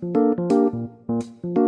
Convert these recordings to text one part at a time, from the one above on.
คุ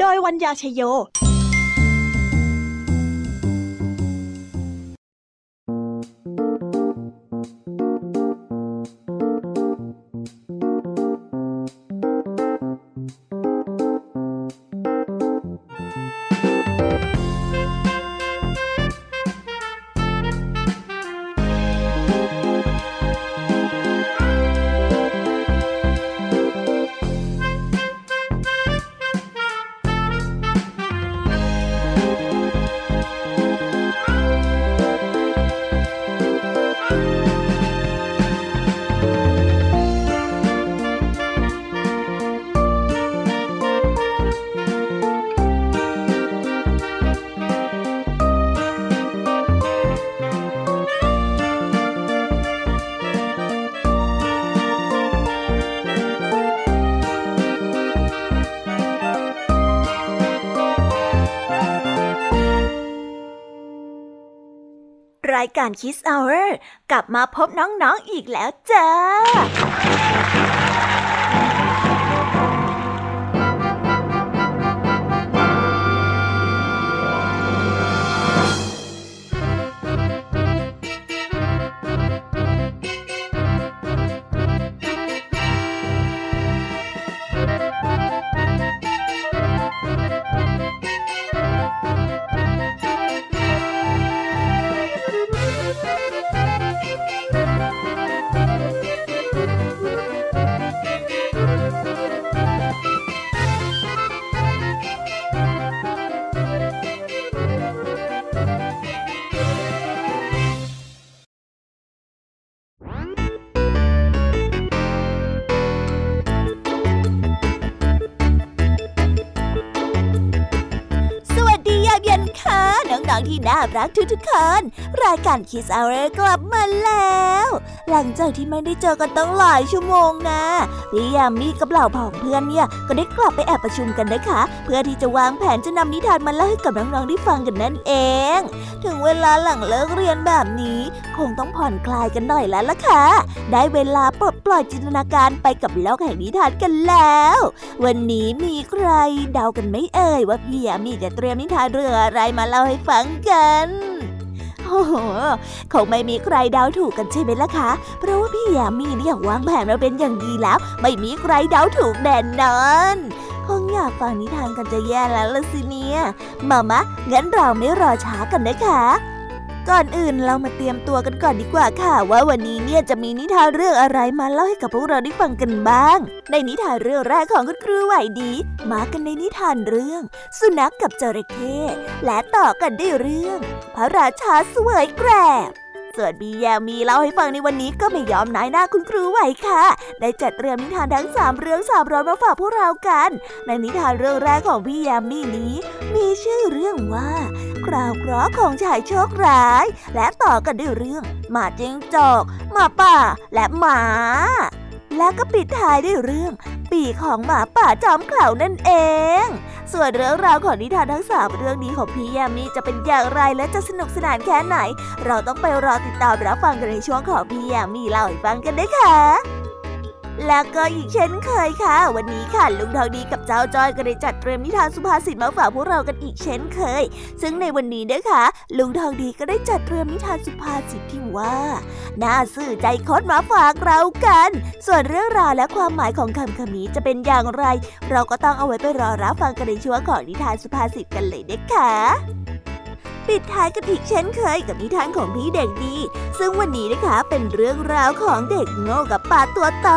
โดยวัญญาชยโยายการคิสเอาเรกลับมาพบน้องๆออีกแล้วจ้า องๆที่น่ารักทุกๆคน รายการคิสเอาเรกลับมาแล้ว หลังจากที่ไม่ได้เจอกันตั้งหลายชั่วโมงนะพี่ยามีกับเหล่าผองเพื่อนเนี่ยก็ได้กลับไปแอบประชุมกันนะคะ เพื่อที่จะวางแผนจะนำนิทานมาเล่าให้กับน้องๆได้ฟังกันนั่นเอง ถึงเวลาหลังเลิกเรียนแบบนี้คงต้องผ่อนคลายกันหน่อยแล้วล่ะค่ะ ได้เวลาปลดปล่อยจินตนาการไปกับโลกแห่งนิทานกันแล้ว วันนี้มีใครเดากันไม่เอ่ยว่าพี่ยามีจะเตรียมนิทานเรื่องอะไรมาเล่าให้ฟังกันโอ้โหคงไม่มีใครเดาถูกกันใช่ไหมล่ะคะ เพราะว่าพี่ยามีเนี่ยวางแผนมาเป็นอย่างดีแล้ว ไม่มีใครเดาถูกแน่นอนคงอยากฟังนิทานกันจะแย่แล้วละสิเนี่ยมามะงั้นเราไม่รอช้ากันนะคะ ก่อนอื่นเรามาเตรียมตัวกันก่อนดีกว่าค่ะ ว่าวันนี้เนี่ยจะมีนิทานเรื่องอะไรมาเล่าให้กับพวกเราได้ฟังกันบ้าง ในนิทานเรื่องแรกของคุณครูไหวดี มากันในนิทานเรื่อง สุนัขกกับจระเข้และต่อกันด้วยเรื่อง พระราชาสวยแกรบ ส่วนบีแยมีเล่าให้ฟังในวันนี้ก็ไม่ยอมนายหน้าคุณครูไหวค่ะ ได้จัดเตรียมนิทานทั้งสามเรื่องสามร้อยมาฝากพวกเรากัน ในนิทานเรื่องแรกของพี่ยามีนี้ มีชื่อเรื่องว่าคราวเคราะห์ของชายโชคร้าย และต่อกันด้วยเรื่องหมาจิงจอกหมาป่าและหมา และก็ปิดท้ายด้วยเรื่อง ปีของหมาป่าจอมเข่านั่นเอง ส่วนเรื่องราวของนิทานทั้งสามเรื่องนี้ของพี่ยามีจะเป็นอย่างไรและจะสนุกสนานแค่ไหน เราต้องไปรอติดตามรับฟังกันในช่วงของพี่ยามีเล่าให้ฟังกันนะคะ แล้วก็อีกเช่นเคยค่ะ วันนี้ค่ะ ลุงทองดีกับเจ้าจอยก็ได้จัดเตรียมนิทานสุภาษิตมาฝากพวกเรากันอีกเช่นเคย ซึ่งในวันนี้นะคะ ลุงทองดีก็ได้จัดเตรียมนิทานสุภาษิตที่ว่าน่าซื่อใจคดมาฝากเรากัน ส่วนเรื่องราวและความหมายของคำคำนี้จะเป็นอย่างไร เราก็ต้องเอาไว้ไปรอรับฟังกันในช่วงของนิทานสุภาษิตกันเลยนะคะ ปิดท้ายกันอีกเช่นเคยกับนิทานของพี่เด็กดี ซึ่งวันนี้นะคะเป็นเรื่องราวของเด็กโง่กับป่าตัวโต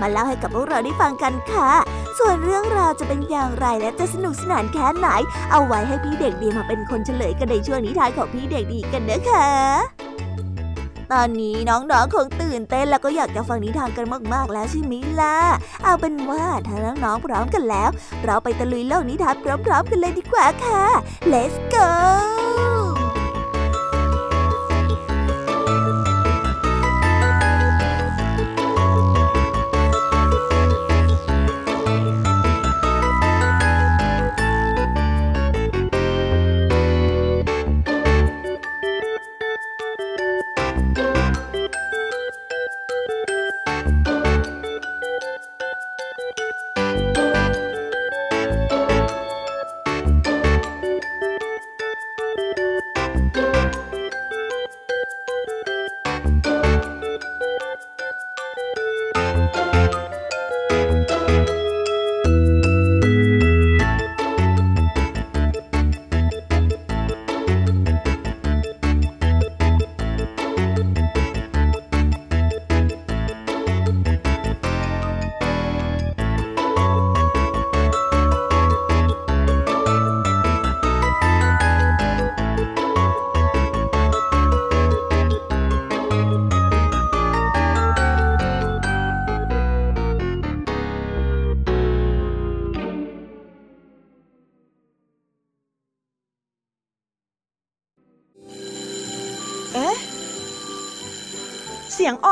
มาเล่าให้กับพวกเราได้ฟังกันค่ะ ส่วนเรื่องราวจะเป็นอย่างไรและจะสนุกสนานแค่ไหน เอาไว้ให้พี่เด็กดีมาเป็นคนเฉลยกันในช่วงนิทานของพี่เด็กดีกันนะคะ ตอนนี้น้องๆคงตื่นเต้นแล้วก็อยากจะฟังนิทานกันมากๆแล้วใช่ไหมล่ะ เอาเป็นว่าถ้าน้องๆพร้อมกันแล้ว เราไปตะลุยโลกนิทานพร้อมๆกันเลยดีกว่าค่ะ let's go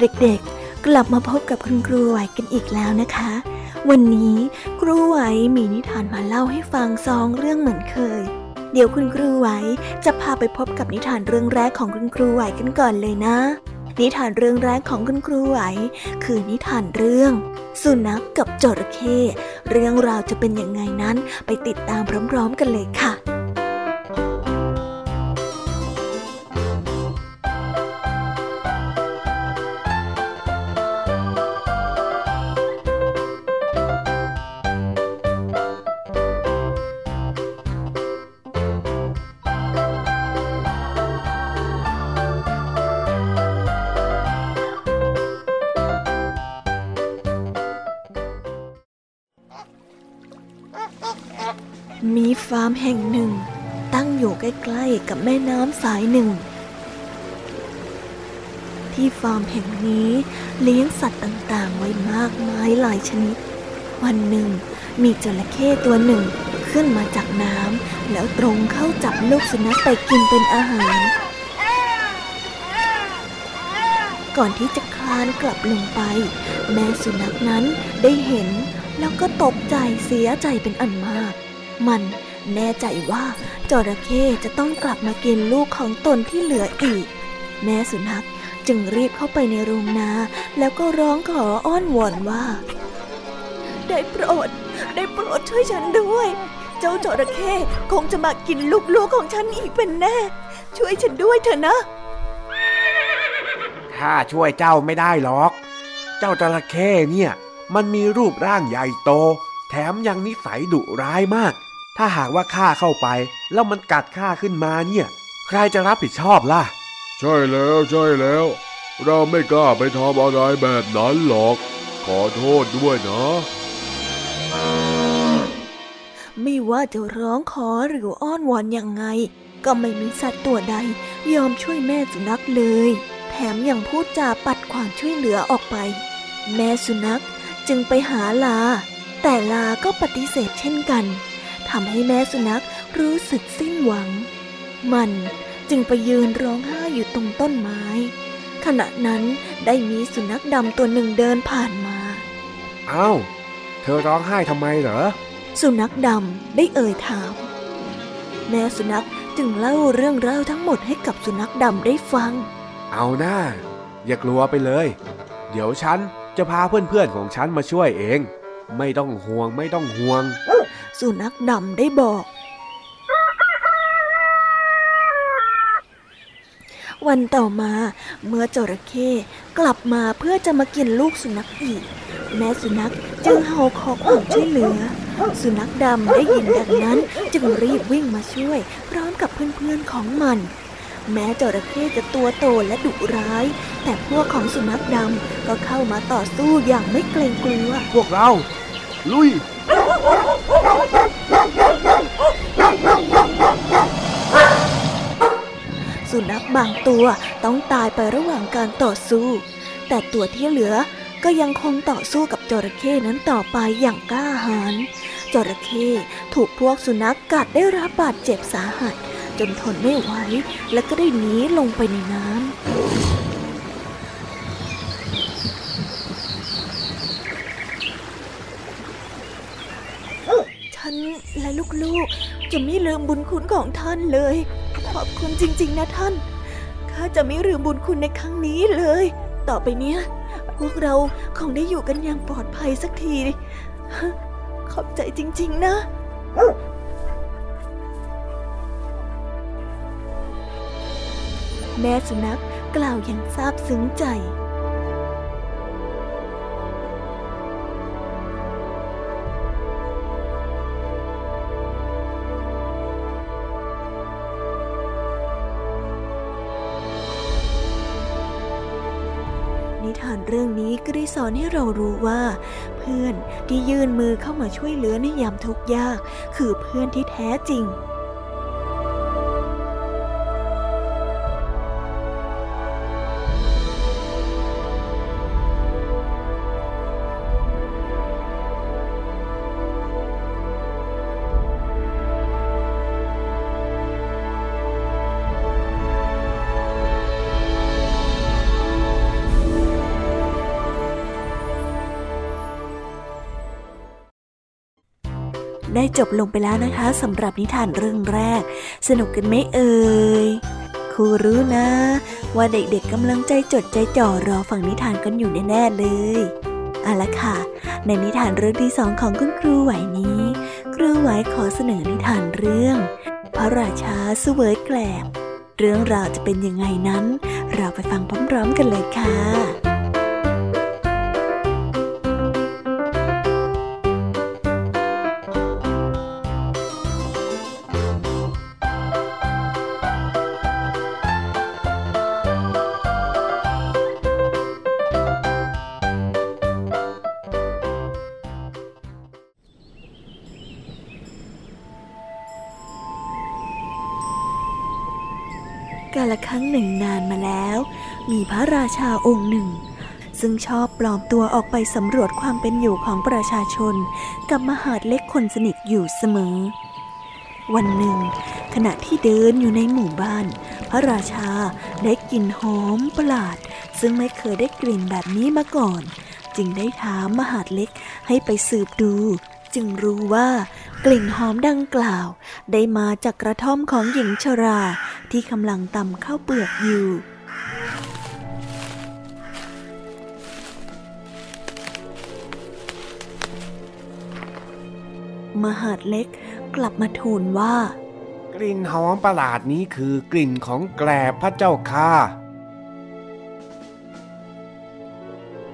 เด็กๆ กลับมาพบกับคุณครูไหวกันอีกแล้วนะคะ วันนี้ครูไหวมีนิทานมาเล่าให้ฟังสองเรื่องเหมือนเคย เดี๋ยวคุณครูไหวจะพาไปพบกับนิทานเรื่องแรกของคุณครูไหวกันก่อนเลยนะ นิทานเรื่องแรกของคุณครูไหว คือนิทานเรื่อง สุนัขกกับจระเข้เรื่องราวจะเป็นยังไงนั้นไปติดตามพร้อมๆกันเลยค่ะ ฟาร์มแห่งหนึ่ง ตั้งอยู่ใกล้ๆกับแม่น้ำสายหนึ่ง ที่ฟาร์มแห่งนี้เลี้ยงสัตว์ต่างๆ ไว้มากมายหลายชนิด วันหนึ่งมีจระเข้ตัวหนึ่งขึ้นมาจากน้ำแล้วตรงเข้าจับลูกสุนัขไปกินเป็นอาหาร ก่อนที่จะคลานกลับลงไป แม่สุนัขนั้นได้เห็นแล้วก็ตกใจเสียใจเป็นอันมาก มัน แน่ใจว่าจระเข้จะต้องกลับมากินลูกของตนที่เหลืออีก แม่สุนัขจึงรีบเข้าไปในโรงนา แล้วก็ร้องขออ้อนวอนว่า ได้โปรด ได้โปรดช่วยฉันด้วย เจ้าจระเข้คงจะมากินลูกๆของฉันอีกเป็นแน่ ช่วยฉันด้วยเถอะนะข้าช่วยเจ้าไม่ได้หรอก เจ้าจระเข้เนี่ย มันมีรูปร่างใหญ่โต แถมยังนิสัยดุร้ายมาก ถ้าหากว่าข้าเข้าไป แล้วมันกัดข้าขึ้นมาเนี่ย ใครจะรับผิดชอบล่ะ ใช่แล้วใช่แล้ว เราไม่กล้าไปทำอะไรแบบนั้นหรอก ขอโทษด้วยนะ ไม่ว่าจะร้องขอหรืออ้อนวอนยังไง ก็ไม่มีสัตว์ตัวใด ยอมช่วยแม่สุนัขเลย แถมยังพูดจาปัดความช่วยเหลือออกไป แม่สุนัขจึงไปหาลา แต่ลาก็ปฏิเสธเช่นกัน ทำให้แม่สุนัขรู้สึกสิ้นหวัง มันจึงไปยืนร้องไห้อยู่ตรงต้นไม้ ขณะนั้นได้มีสุนัขดำตัวหนึ่งเดินผ่านมาเอ้าเธอร้องไห้ทำไมเหรอ สุนัขดำได้เอ่ยถาม แม่สุนัขจึงเล่าเรื่องราวทั้งหมดให้กับสุนัขดำได้ฟัง เอาหน้า อย่ากลัวไปเลย เดี๋ยวฉันจะพาเพื่อนๆของฉันมาช่วยเอง ไม่ต้องห่วงไม่ต้องห่วง สุนัขดำได้บอก วันต่อมาเมื่อจระเข้กลับมาเพื่อจะมากินลูกสุนัขอีก แม่สุนัขจึงเห่าขอความช่วยเหลือ สุนัขดำได้ยินดังนั้นจึงรีบวิ่งมาช่วย พร้อมกับเพื่อนๆของมันแม้จระเข้จะตัวโตและดุร้าย แต่พวกของสุนัขดำก็เข้ามาต่อสู้อย่างไม่เกรงกลัว พวกเรา ลุย สุนัขบางตัวต้องตายไประหว่างการต่อสู้ แต่ตัวที่เหลือก็ยังคงต่อสู้กับจระเข้นั้นต่อไปอย่างกล้าหาญจระเข้ถูกพวกสุนัขกัดได้รับบาดเจ็บสาหัส จนทนไม่ไหวและก็ได้หนีลงไปในน้ำ ฉันและลูกๆ จะไม่ลืมบุญคุณของท่านเลย ขอบคุณจริง ๆ นะท่าน ข้าจะไม่ลืมบุญคุณในครั้งนี้เลย ต่อไปเนี้ย พวกเราคงได้อยู่กันอย่างปลอดภัยสักที ขอบใจจริง ๆ นะแม่สุนัขกล่าวอย่างซาบซึ้งใจ เรื่องนี้ก็ได้สอนให้เรารู้ว่า เพื่อนที่ยื่นมือเข้ามาช่วยเหลือในยามทุกข์ยาก คือเพื่อนที่แท้จริง จบลงไปแล้วนะคะสำหรับนิทานเรื่องแรก สนุกกันไหมเอ่ยครูรู้นะ ว่าเด็กๆกำลังใจจดใจจ่อรอฟังนิทานกันอยู่แน่ๆเลยเอาละค่ะ ในนิทานเรื่องที่สองของคุณครูไหวนี้ ครูไหวขอเสนอนิทานเรื่อง พระราชาเสวยแกลบ เรื่องราวจะเป็นยังไงนั้น เราไปฟังพร้อมๆกันเลยค่ะ ละครั้งหนึ่งนานมาแล้ว มีพระราชาองค์หนึ่ง ซึ่งชอบปลอมตัวออกไปสำรวจความเป็นอยู่ของประชาชน กับมหาดเล็กคนสนิทอยู่เสมอ วันหนึ่ง ขณะที่เดินอยู่ในหมู่บ้าน พระราชาได้กลิ่นหอมประหลาด ซึ่งไม่เคยได้กลิ่นแบบนี้มาก่อน จึงได้ถามมหาดเล็กให้ไปสืบดูจึงรู้ว่ากลิ่นหอมดังกล่าว ได้มาจากกระท่อมของหญิงชรา ที่กำลังตำข้าวเปลือกอยู่ มหาดเล็กกลับมาทูลว่า กลิ่นหอมประหลาดนี้คือกลิ่นของแกลบพระเจ้าค่ะ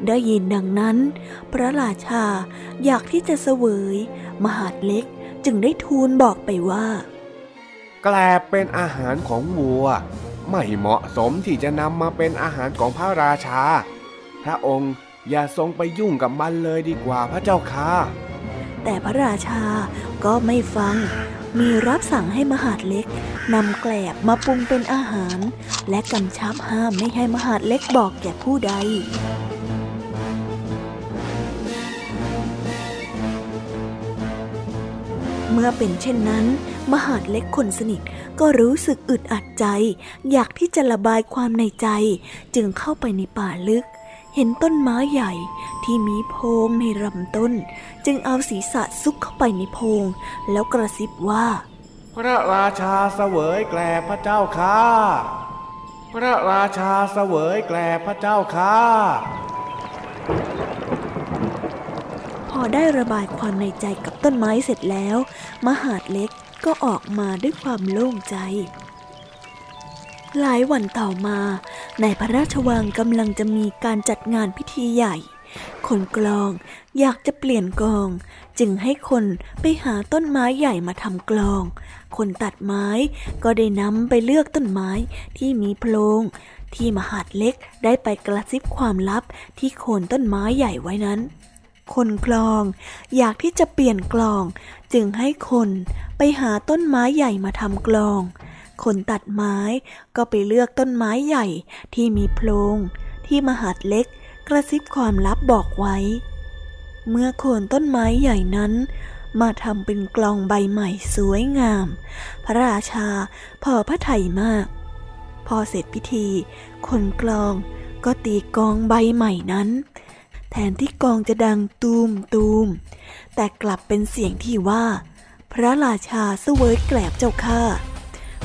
ได้ยินดังนั้น พระราชาอยากที่จะเสวย มหาดเล็กจึงได้ทูลบอกไปว่าแกลบเป็นอาหารของวัว ไม่เหมาะสมที่จะนำมาเป็นอาหารของพระราชา พระองค์อย่าทรงไปยุ่งกับมันเลยดีกว่าพระเจ้าค่ะ แต่พระราชาก็ไม่ฟัง มีรับสั่งให้มหาดเล็กนำแกลบมาปรุงเป็นอาหาร และกำชับห้ามไม่ให้มหาดเล็กบอกแก่ผู้ใดเมื่อเป็นเช่นนั้น มหาดเล็กคนสนิทก็รู้สึกอึดอัดใจ อยากที่จะระบายความในใจ จึงเข้าไปในป่าลึก เห็นต้นไม้ใหญ่ที่มีโพรงในลำต้น จึงเอาศีรษะซุกเข้าไปในโพรงแล้วกระซิบว่า พระราชาเสวยแกลบพระเจ้าค่ะพระราชาเสวยแกลบพระเจ้าค่ะพอได้ระบายความในใจกับต้นไม้เสร็จแล้ว มหาดเล็ก ก็ออกมาด้วยความโล่งใจ หลายวันต่อมาในพระราชวังกำลังจะมีการจัดงานพิธีใหญ่ คนกลองอยากจะเปลี่ยนกลอง จึงให้คนไปหาต้นไม้ใหญ่มาทำกลอง คนตัดไม้ก็ได้นำไปเลือกต้นไม้ที่มีโพรงที่มหาดเล็กได้ไปกระซิบความลับที่โคนต้นไม้ใหญ่ไว้นั้น คนกลองอยากที่จะเปลี่ยนกลอง จึงให้คนไปหาต้นไม้ใหญ่มาทำกลอง คนตัดไม้ก็ไปเลือกต้นไม้ใหญ่ที่มีโพรง ที่มหาดเล็กกระซิบความลับบอกไว้ เมื่อโคนต้นไม้ใหญ่นั้น มาทำเป็นกลองใบใหม่สวยงาม พระราชาพอพระไถ่มาก พอเสร็จพิธี คนกลองก็ตีกองใบใหม่นั้น แทนที่กองจะดังตูมตูม แต่กลับเป็นเสียงที่ว่า พระราชาเสวยแกลบเจ้าข้า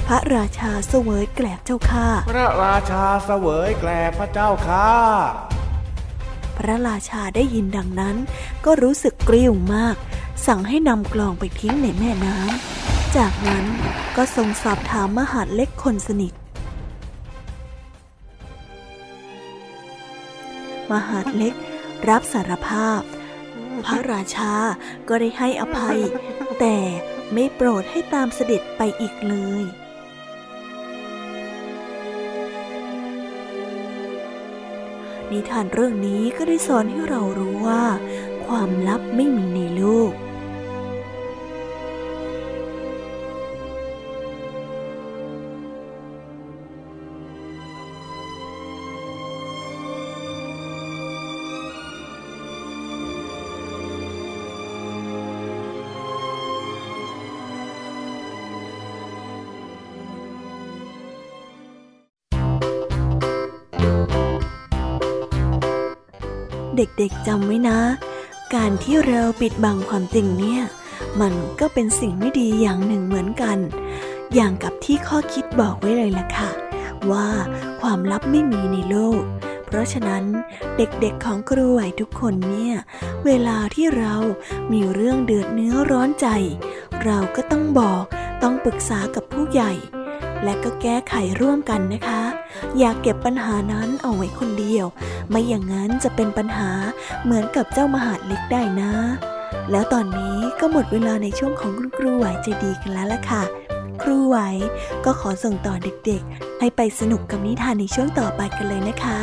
พระราชาเสวยแกลบเจ้าข้าพระราชาเสวยแกลบพระเจ้าค่ะพระราชาได้ยินดังนั้น ก็รู้สึกกริ้วมาก สั่งให้นำกลองไปทิ้งในแม่น้ำจากนั้นก็ทรงสอบถามมหาดเล็กคนสนิท มหาดเล็กรับสารภาพ พระราชาก็ได้ให้อภัย แต่ไม่โปรดให้ตามเสด็จไปอีกเลยนิทานเรื่องนี้ก็ได้สอนให้เรารู้ว่า ความลับไม่มีในโลก เด็กๆจำไว้นะ การที่เราปิดบังความจริงเนี่ย มันก็เป็นสิ่งไม่ดีอย่างหนึ่งเหมือนกัน อย่างกับที่ข้อคิดบอกไว้เลยล่ะค่ะ ว่าความลับไม่มีในโลก เพราะฉะนั้นเด็กๆของครูไหวทุกคนเนี่ย เวลาที่เรามีเรื่องเดือดเนื้อร้อนใจ เราก็ต้องบอกต้องปรึกษากับผู้ใหญ่ และก็แก้ไขร่วมกันนะคะ อย่าเก็บปัญหานั้นเอาไว้คนเดียว ไม่อย่างนั้นจะเป็นปัญหาเหมือนกับเจ้ามหาดเล็กได้นะ แล้วตอนนี้ก็หมดเวลาในช่วงของคุณครูไหวใจดีกันแล้วล่ะค่ะ ครูไหวก็ขอส่งต่อเด็กๆ ให้ไปสนุกกับนิทานในช่วงต่อไปกันเลยนะคะ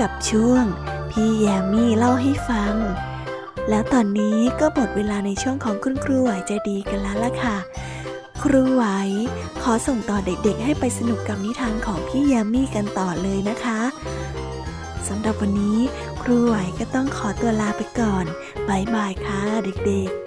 กับช่วงพี่แยมมี่เล่าให้ฟังแล้วตอนนี้ก็หมดเวลาในช่วงของคุณครูไหวใจดีกันแล้วล่ะค่ะ ครูไหว ขอส่งต่อเด็กๆ ให้ไปสนุกกับนิทานของพี่ยามี่กันต่อเลยนะคะสำหรับวันนี้ ครูไหวก็ต้องขอตัวลาไปก่อนบายบายค่ะเด็กๆ「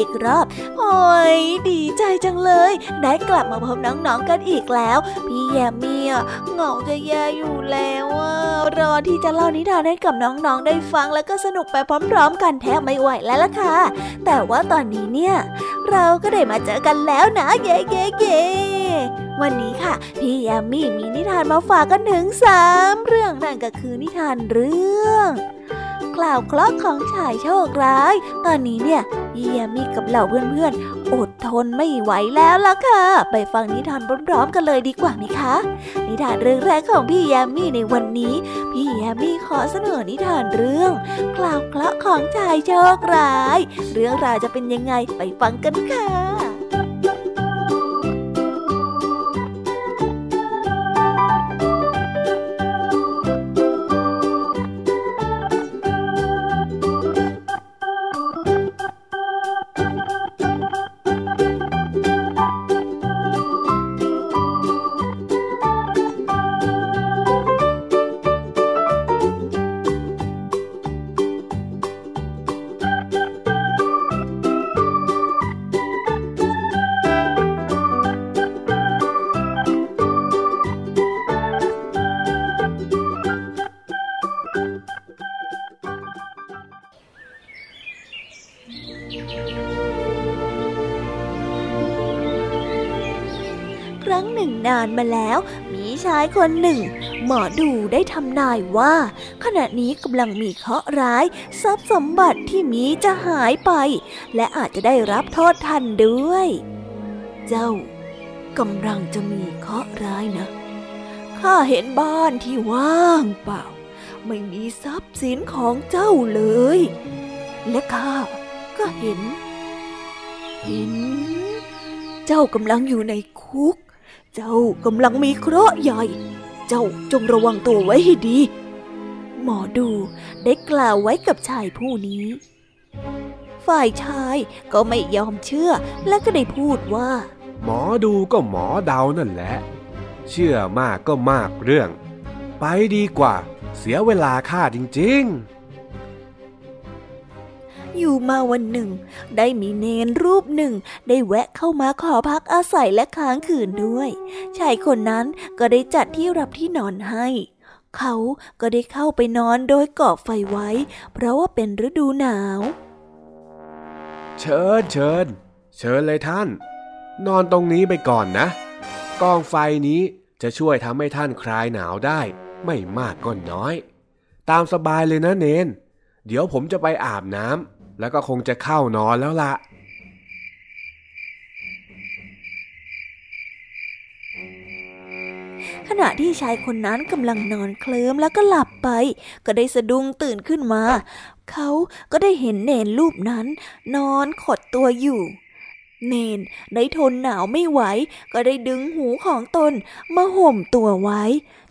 อีกรอบ โอ้ยดีใจจังเลย ได้กลับมาพบน้องๆกันอีกแล้ว พี่แยมมี่เหงาจะแย่อยู่แล้วรอที่จะเล่านิทานให้กับน้องๆได้ฟังแล้วก็สนุกไปพร้อมๆ กันแทบไม่ไหวแล้วล่ะค่ะ แต่ว่าตอนนี้เนี่ย เราก็ได้มาเจอกันแล้วนะเย้เย้เย้วันนี้ค่ะ พี่แยมมี่มีนิทานมาฝากกันถึงสามเรื่องนั่นก็คือนิทานเรื่อง กล่าวเคราะห์ของชายโชคร้าย ตอนนี้เนี่ยพี่แยมมี่กับเหล่าเพื่อนๆ อดทนไม่ไหวแล้วล่ะค่ะ ไปฟังนิทานพร้อมๆกันเลยดีกว่าไหมคะ นิทานเรื่องแรกของพี่แยมมี่ในวันนี้ พี่แยมมี่ขอเสนอนิทานเรื่องกล่าวเคราะห์ของชายโชคร้าย เรื่องราวจะเป็นยังไงไปฟังกันค่ะายคนหนึ่ง หมอดูได้ทำนายว่า ขณะนี้กำลังมีเคราะห์ร้าย ทรัพย์สมบัติที่มีจะหายไป และอาจจะได้รับโทษทันด้วย เจ้ากำลังจะมีเคราะห์ร้ายนะข้าเห็นบ้านที่ว่างเปล่า ไม่มีทรัพย์สินของเจ้าเลย และข้าก็เห็น เห็น เจ้ากำลังอยู่ในคุก เจ้ากำลังมีเคราะห์ใหญ่ เจ้าจงระวังตัวไว้ให้ดี หมอดูได้กล่าวไว้กับชายผู้นี้ ฝ่ายชายก็ไม่ยอมเชื่อและก็ได้พูดว่า หมอดูก็หมอเดานั่นแหละ เชื่อมากก็มากเรื่อง ไปดีกว่า เสียเวลาค่าจริง อยู่มาวันหนึ่ง ได้มีเนนรูปหนึ่ง ได้แวะเข้ามาขอพักอาศัยและค้างคืนด้วย ชายคนนั้นก็ได้จัดที่รับที่นอนให้ เขาก็ได้เข้าไปนอนโดยก่อไฟไว้ เพราะว่าเป็นฤดูหนาว เชิญเชิญเชิญเลยท่าน นอนตรงนี้ไปก่อนนะ กองไฟนี้จะช่วยทำให้ท่านคลายหนาวได้ ไม่มากก็น้อย ตามสบายเลยนะเนน เดี๋ยวผมจะไปอาบน้ำ แล้วก็คงจะเข้านอนแล้วละขณะที่ชายคนนั้นกำลังนอนเคลิ้มแล้วก็หลับไป ก็ได้สะดุ้งตื่นขึ้นมา เขาก็ได้เห็นเนนรูปนั้น นอนขดตัวอยู่เนนได้ทนหนาวไม่ไหว ก็ได้ดึงหูของตนมาห่มตัวไว้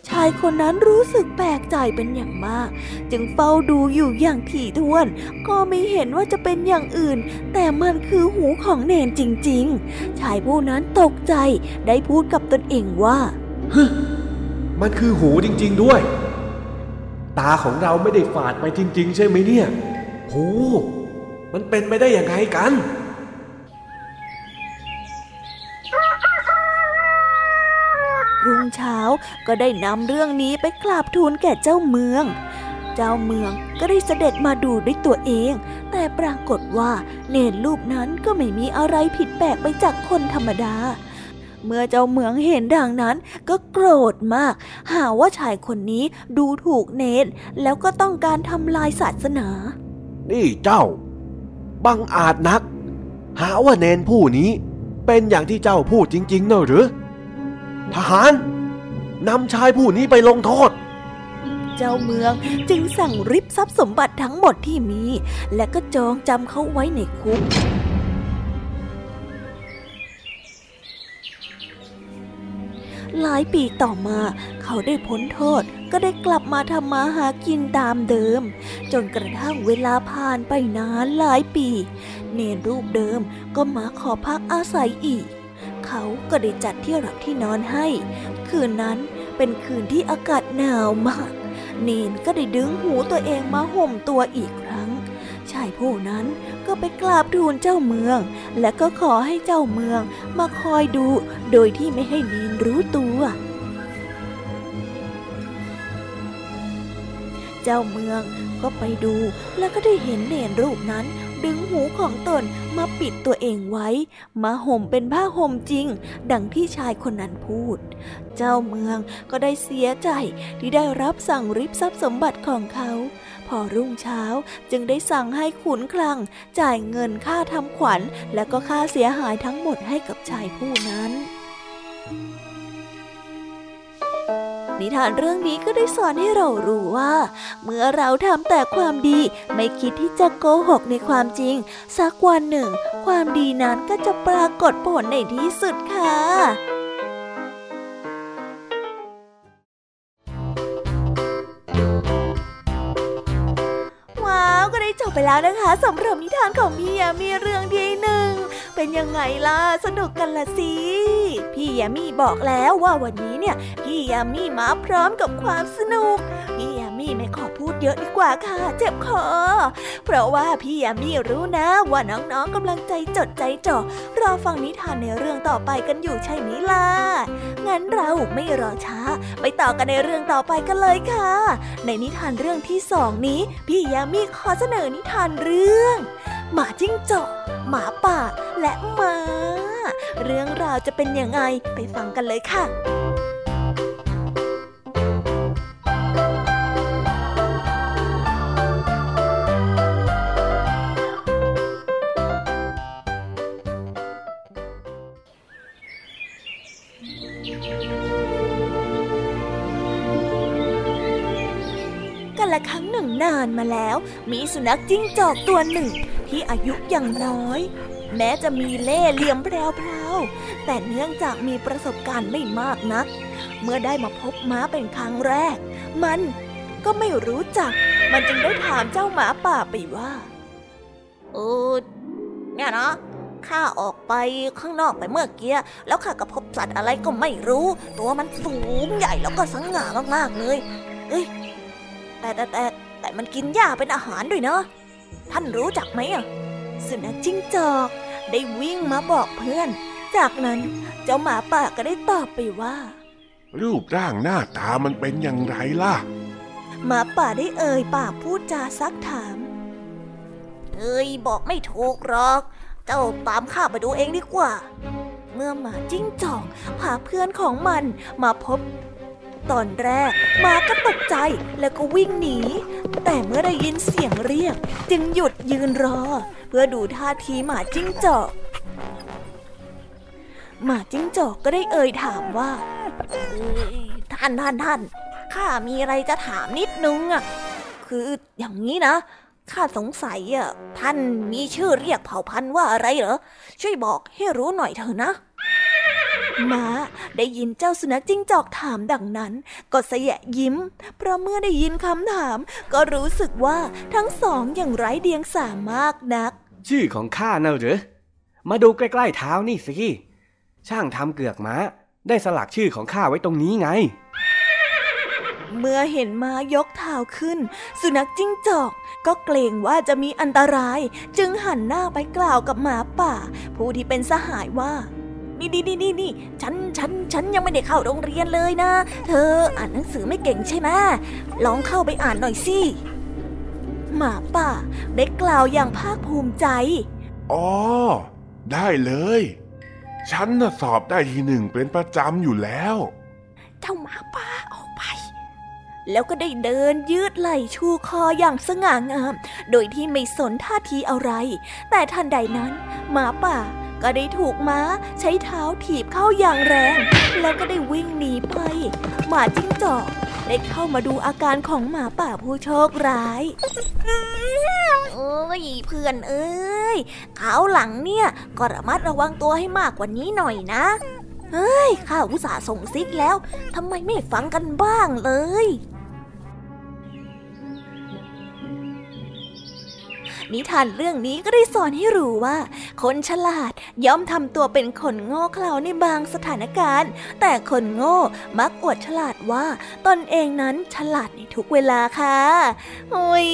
ชายคนนั้นรู้สึกแปลกใจเป็นอย่างมาก จึงเฝ้าดูอยู่อย่างถี่ถ้วน ก็ไม่เห็นว่าจะเป็นอย่างอื่น แต่มันคือหูของเนนจริง ๆ ชายผู้นั้นตกใจได้พูดกับตนเองว่ามันคือหูจริง ๆด้วย ตาของเราไม่ได้ฝาดไปจริง ๆ ใช่ไหมเนี่ย หู มันเป็นไปได้อยังไงกัน เช้าก็ได้นำเรื่องนี้ไปกราบทูลแก่เจ้าเมือง เจ้าเมืองก็ได้เสด็จมาดูด้วยตัวเอง แต่ปรากฏว่าเนรรูปนั้นก็ไม่มีอะไรผิดแปลกไปจากคนธรรมดา เมื่อเจ้าเมืองเห็นดังนั้นก็โกรธมาก หาว่าชายคนนี้ดูถูกเนรแล้วก็ต้องการทำลายศาสนา นี่เจ้า บังอาจนัก หาว่าเนนผู้นี้เป็นอย่างที่เจ้าพูดจริงๆเนอะหรือ ทหาร นำชายผู้นี้ไปลงโทษ เจ้าเมืองจึงสั่งริบทรัพย์สมบัติทั้งหมดที่มี และก็จองจำเขาไว้ในคุกหลายปีต่อมา เขาได้พ้นโทษก็ได้กลับมาทำมาหากินตามเดิม จนกระทั่งเวลาผ่านไปนานหลายปี เนรรูปเดิมก็มาขอพักอาศัยอีก เขาก็ได้จัดที่หลับที่นอนให้ คืนนั้นเป็นคืนที่อากาศหนาวมาก เนนก็ได้ดึงหูตัวเองมาห่มตัวอีกครั้ง ชายผู้นั้นก็ไปกราบทูลเจ้าเมือง และก็ขอให้เจ้าเมืองมาคอยดูโดยที่ไม่ให้เนีนรู้ตัวเจ้าเมืองก็ไปดูแล้วก็ได้เห็นเนรรูปนั้น ดึงหูของตนมาปิดตัวเองไว้ มาห่มเป็นผ้าห่มจริง ดังที่ชายคนนั้นพูด เจ้าเมืองก็ได้เสียใจที่ได้รับสั่งริบทรัพย์สมบัติของเขา พอรุ่งเช้าจึงได้สั่งให้ขุนคลัง จ่ายเงินค่าทำขวัญ และก็ค่าเสียหายทั้งหมดให้กับชายผู้นั้น นิทานเรื่องนี้ก็ได้สอนให้เรารู้ว่า เมื่อเราทำแต่ความดีไม่คิดที่จะโกหกในความจริง สักวันหนึ่ง ความดีนั้นก็จะปรากฏผลในที่สุดค่ะว้าวก็ได้จบไปแล้วนะคะสำหรับนิทานของพี่ยามีเรื่องที่หนึ่งเป็นยังไงล่ะ สนุกกันละสิ พี่ยามีบอกแล้วว่าวันนี้เนี่ย พี่ยามีมาพร้อมกับความสนุก พี่ยามีไม่ขอพูดเยอะดีกว่าค่ะ เจ็บคอ เพราะว่าพี่ยามีรู้นะว่าน้องๆกำลังใจจดใจจ่อรอฟังนิทานในเรื่องต่อไปกันอยู่ใช่ไหมล่ะ งั้นเราไม่รอช้า ไปต่อกันในเรื่องต่อไปกันเลยค่ะ ในนิทานเรื่องที่สองนี้ พี่ยามีขอเสนอนิทานเรื่อง หมาจิ้งจอก หมาป่า และหมา เรื่องราวจะเป็นยังไงไปฟังกันเลยค่ะกันละครั้งหนึ่งนานมาแล้ว มีสุนัขจิ้งจอกตัวหนึ่ง ที่อายุยังน้อย แม้จะมีเล่เหลี่ยมแพรวๆแต่เนื่องจากมีประสบการณ์ไม่มากนัก เมื่อได้มาพบม้าเป็นครั้งแรก มันก็ไม่รู้จัก มันจึงได้ถามเจ้าหมาป่าไปว่าเออเนี่ยนะข้าออกไปข้างนอกไปเมื่อกี้แล้วข้าก็พบสัตว์อะไรก็ไม่รู้ ตัวมันสูงใหญ่แล้วก็สง่ามากๆเลย เอ้ยแต่แต่แต่แต่มันกินหญ้าเป็นอาหารด้วยเนาะ ท่านรู้จักไหมอะ สุนัขจิ้งจอก ได้วิ่งมาบอกเพื่อน จากนั้นเจ้าหมาป่าก็ได้ตอบไปว่า รูปร่างหน้าตามันเป็นอย่างไรล่ะ หมาป่าได้เอ่ยปากพูดจาซักถาม เอ้ยบอกไม่ถูกหรอก เจ้าตามข้าไปดูเองดีกว่า เมื่อหมาจิ้งจอกพาเพื่อนของมันมาพบ ตอนแรกหมาก็ตกใจแล้วก็วิ่งหนี แต่เมื่อได้ยินเสียงเรียก จึงหยุดยืนรอ เพื่อดูท่าทีหมาจิ้งจอกหมาจิ้งจอกก็ได้เอ่ยถามว่าท่านท่านท่านข้ามีอะไรจะถามนิดนึงอะคืออย่างนี้นะข้าสงสัยอะท่านมีชื่อเรียกเผ่าพันธุ์ว่าอะไรเหรอช่วยบอกให้รู้หน่อยเถอะนะ ม้าได้ยินเจ้าสุนัขจิ้งจอกถามดังนั้น ก็เสยะยิ้ม เพราะเมื่อได้ยินคำถาม ก็รู้สึกว่าทั้งสองอย่างไร้เดียงสามากนัก ชื่อของข้าเน่ะหรือมาดูใกล้ๆเท้านี่สิช่างทำเกือกม้า ได้สลักชื่อของข้าไว้ตรงนี้ไง เมื่อเห็นม้ายกเท้าขึ้น สุนัขจิ้งจอก ก็เกรงว่าจะมีอันตราย จึงหันหน้าไปกล่าวกับหมาป่า ผู้ที่เป็นสหายว่า นี่นี่นี่นี่นี่ฉันฉันฉันยังไม่ได้เข้าโรงเรียนเลยนะ เธออ่านหนังสือไม่เก่งใช่ไหมลองเข้าไปอ่านหน่อยสิหมาป่าได้กล่าวอย่างภาคภูมิใจ อ๋อ ได้เลย ฉันน่ะสอบได้ทีหนึ่งเป็นประจำอยู่แล้ว เจ้าหมาป่าออกไป แล้วก็ได้เดินยืดไหล่ชูคออย่างสง่างาม โดยที่ไม่สนท่าทีอะไร แต่ทันใดนั้น หมาป่า ก็ได้ถูกม้าใช้เท้าถีบเข้าอย่างแรง แล้วก็ได้วิ่งหนีไป หมาจิ้งจอกได้เข้ามาดูอาการของหมาป่าผู้โชคร้ายเอ้ยเพื่อนเอ้ยขาวหลังเนี่ยก็ระมัดระวังตัวให้มากกว่านี้หน่อยนะเฮ้ยข้าอุตส่าห์ส่งซิกแล้วทำไมไม่ฟังกันบ้างเลย นิทานเรื่องนี้ก็ได้สอนให้รู้ว่า คนฉลาดย่อมทำตัวเป็นคนโง่เขลาในบางสถานการณ์ แต่คนโง่มักอวดฉลาดว่า ตนเองนั้นฉลาดในทุกเวลาค่ะโอ้ย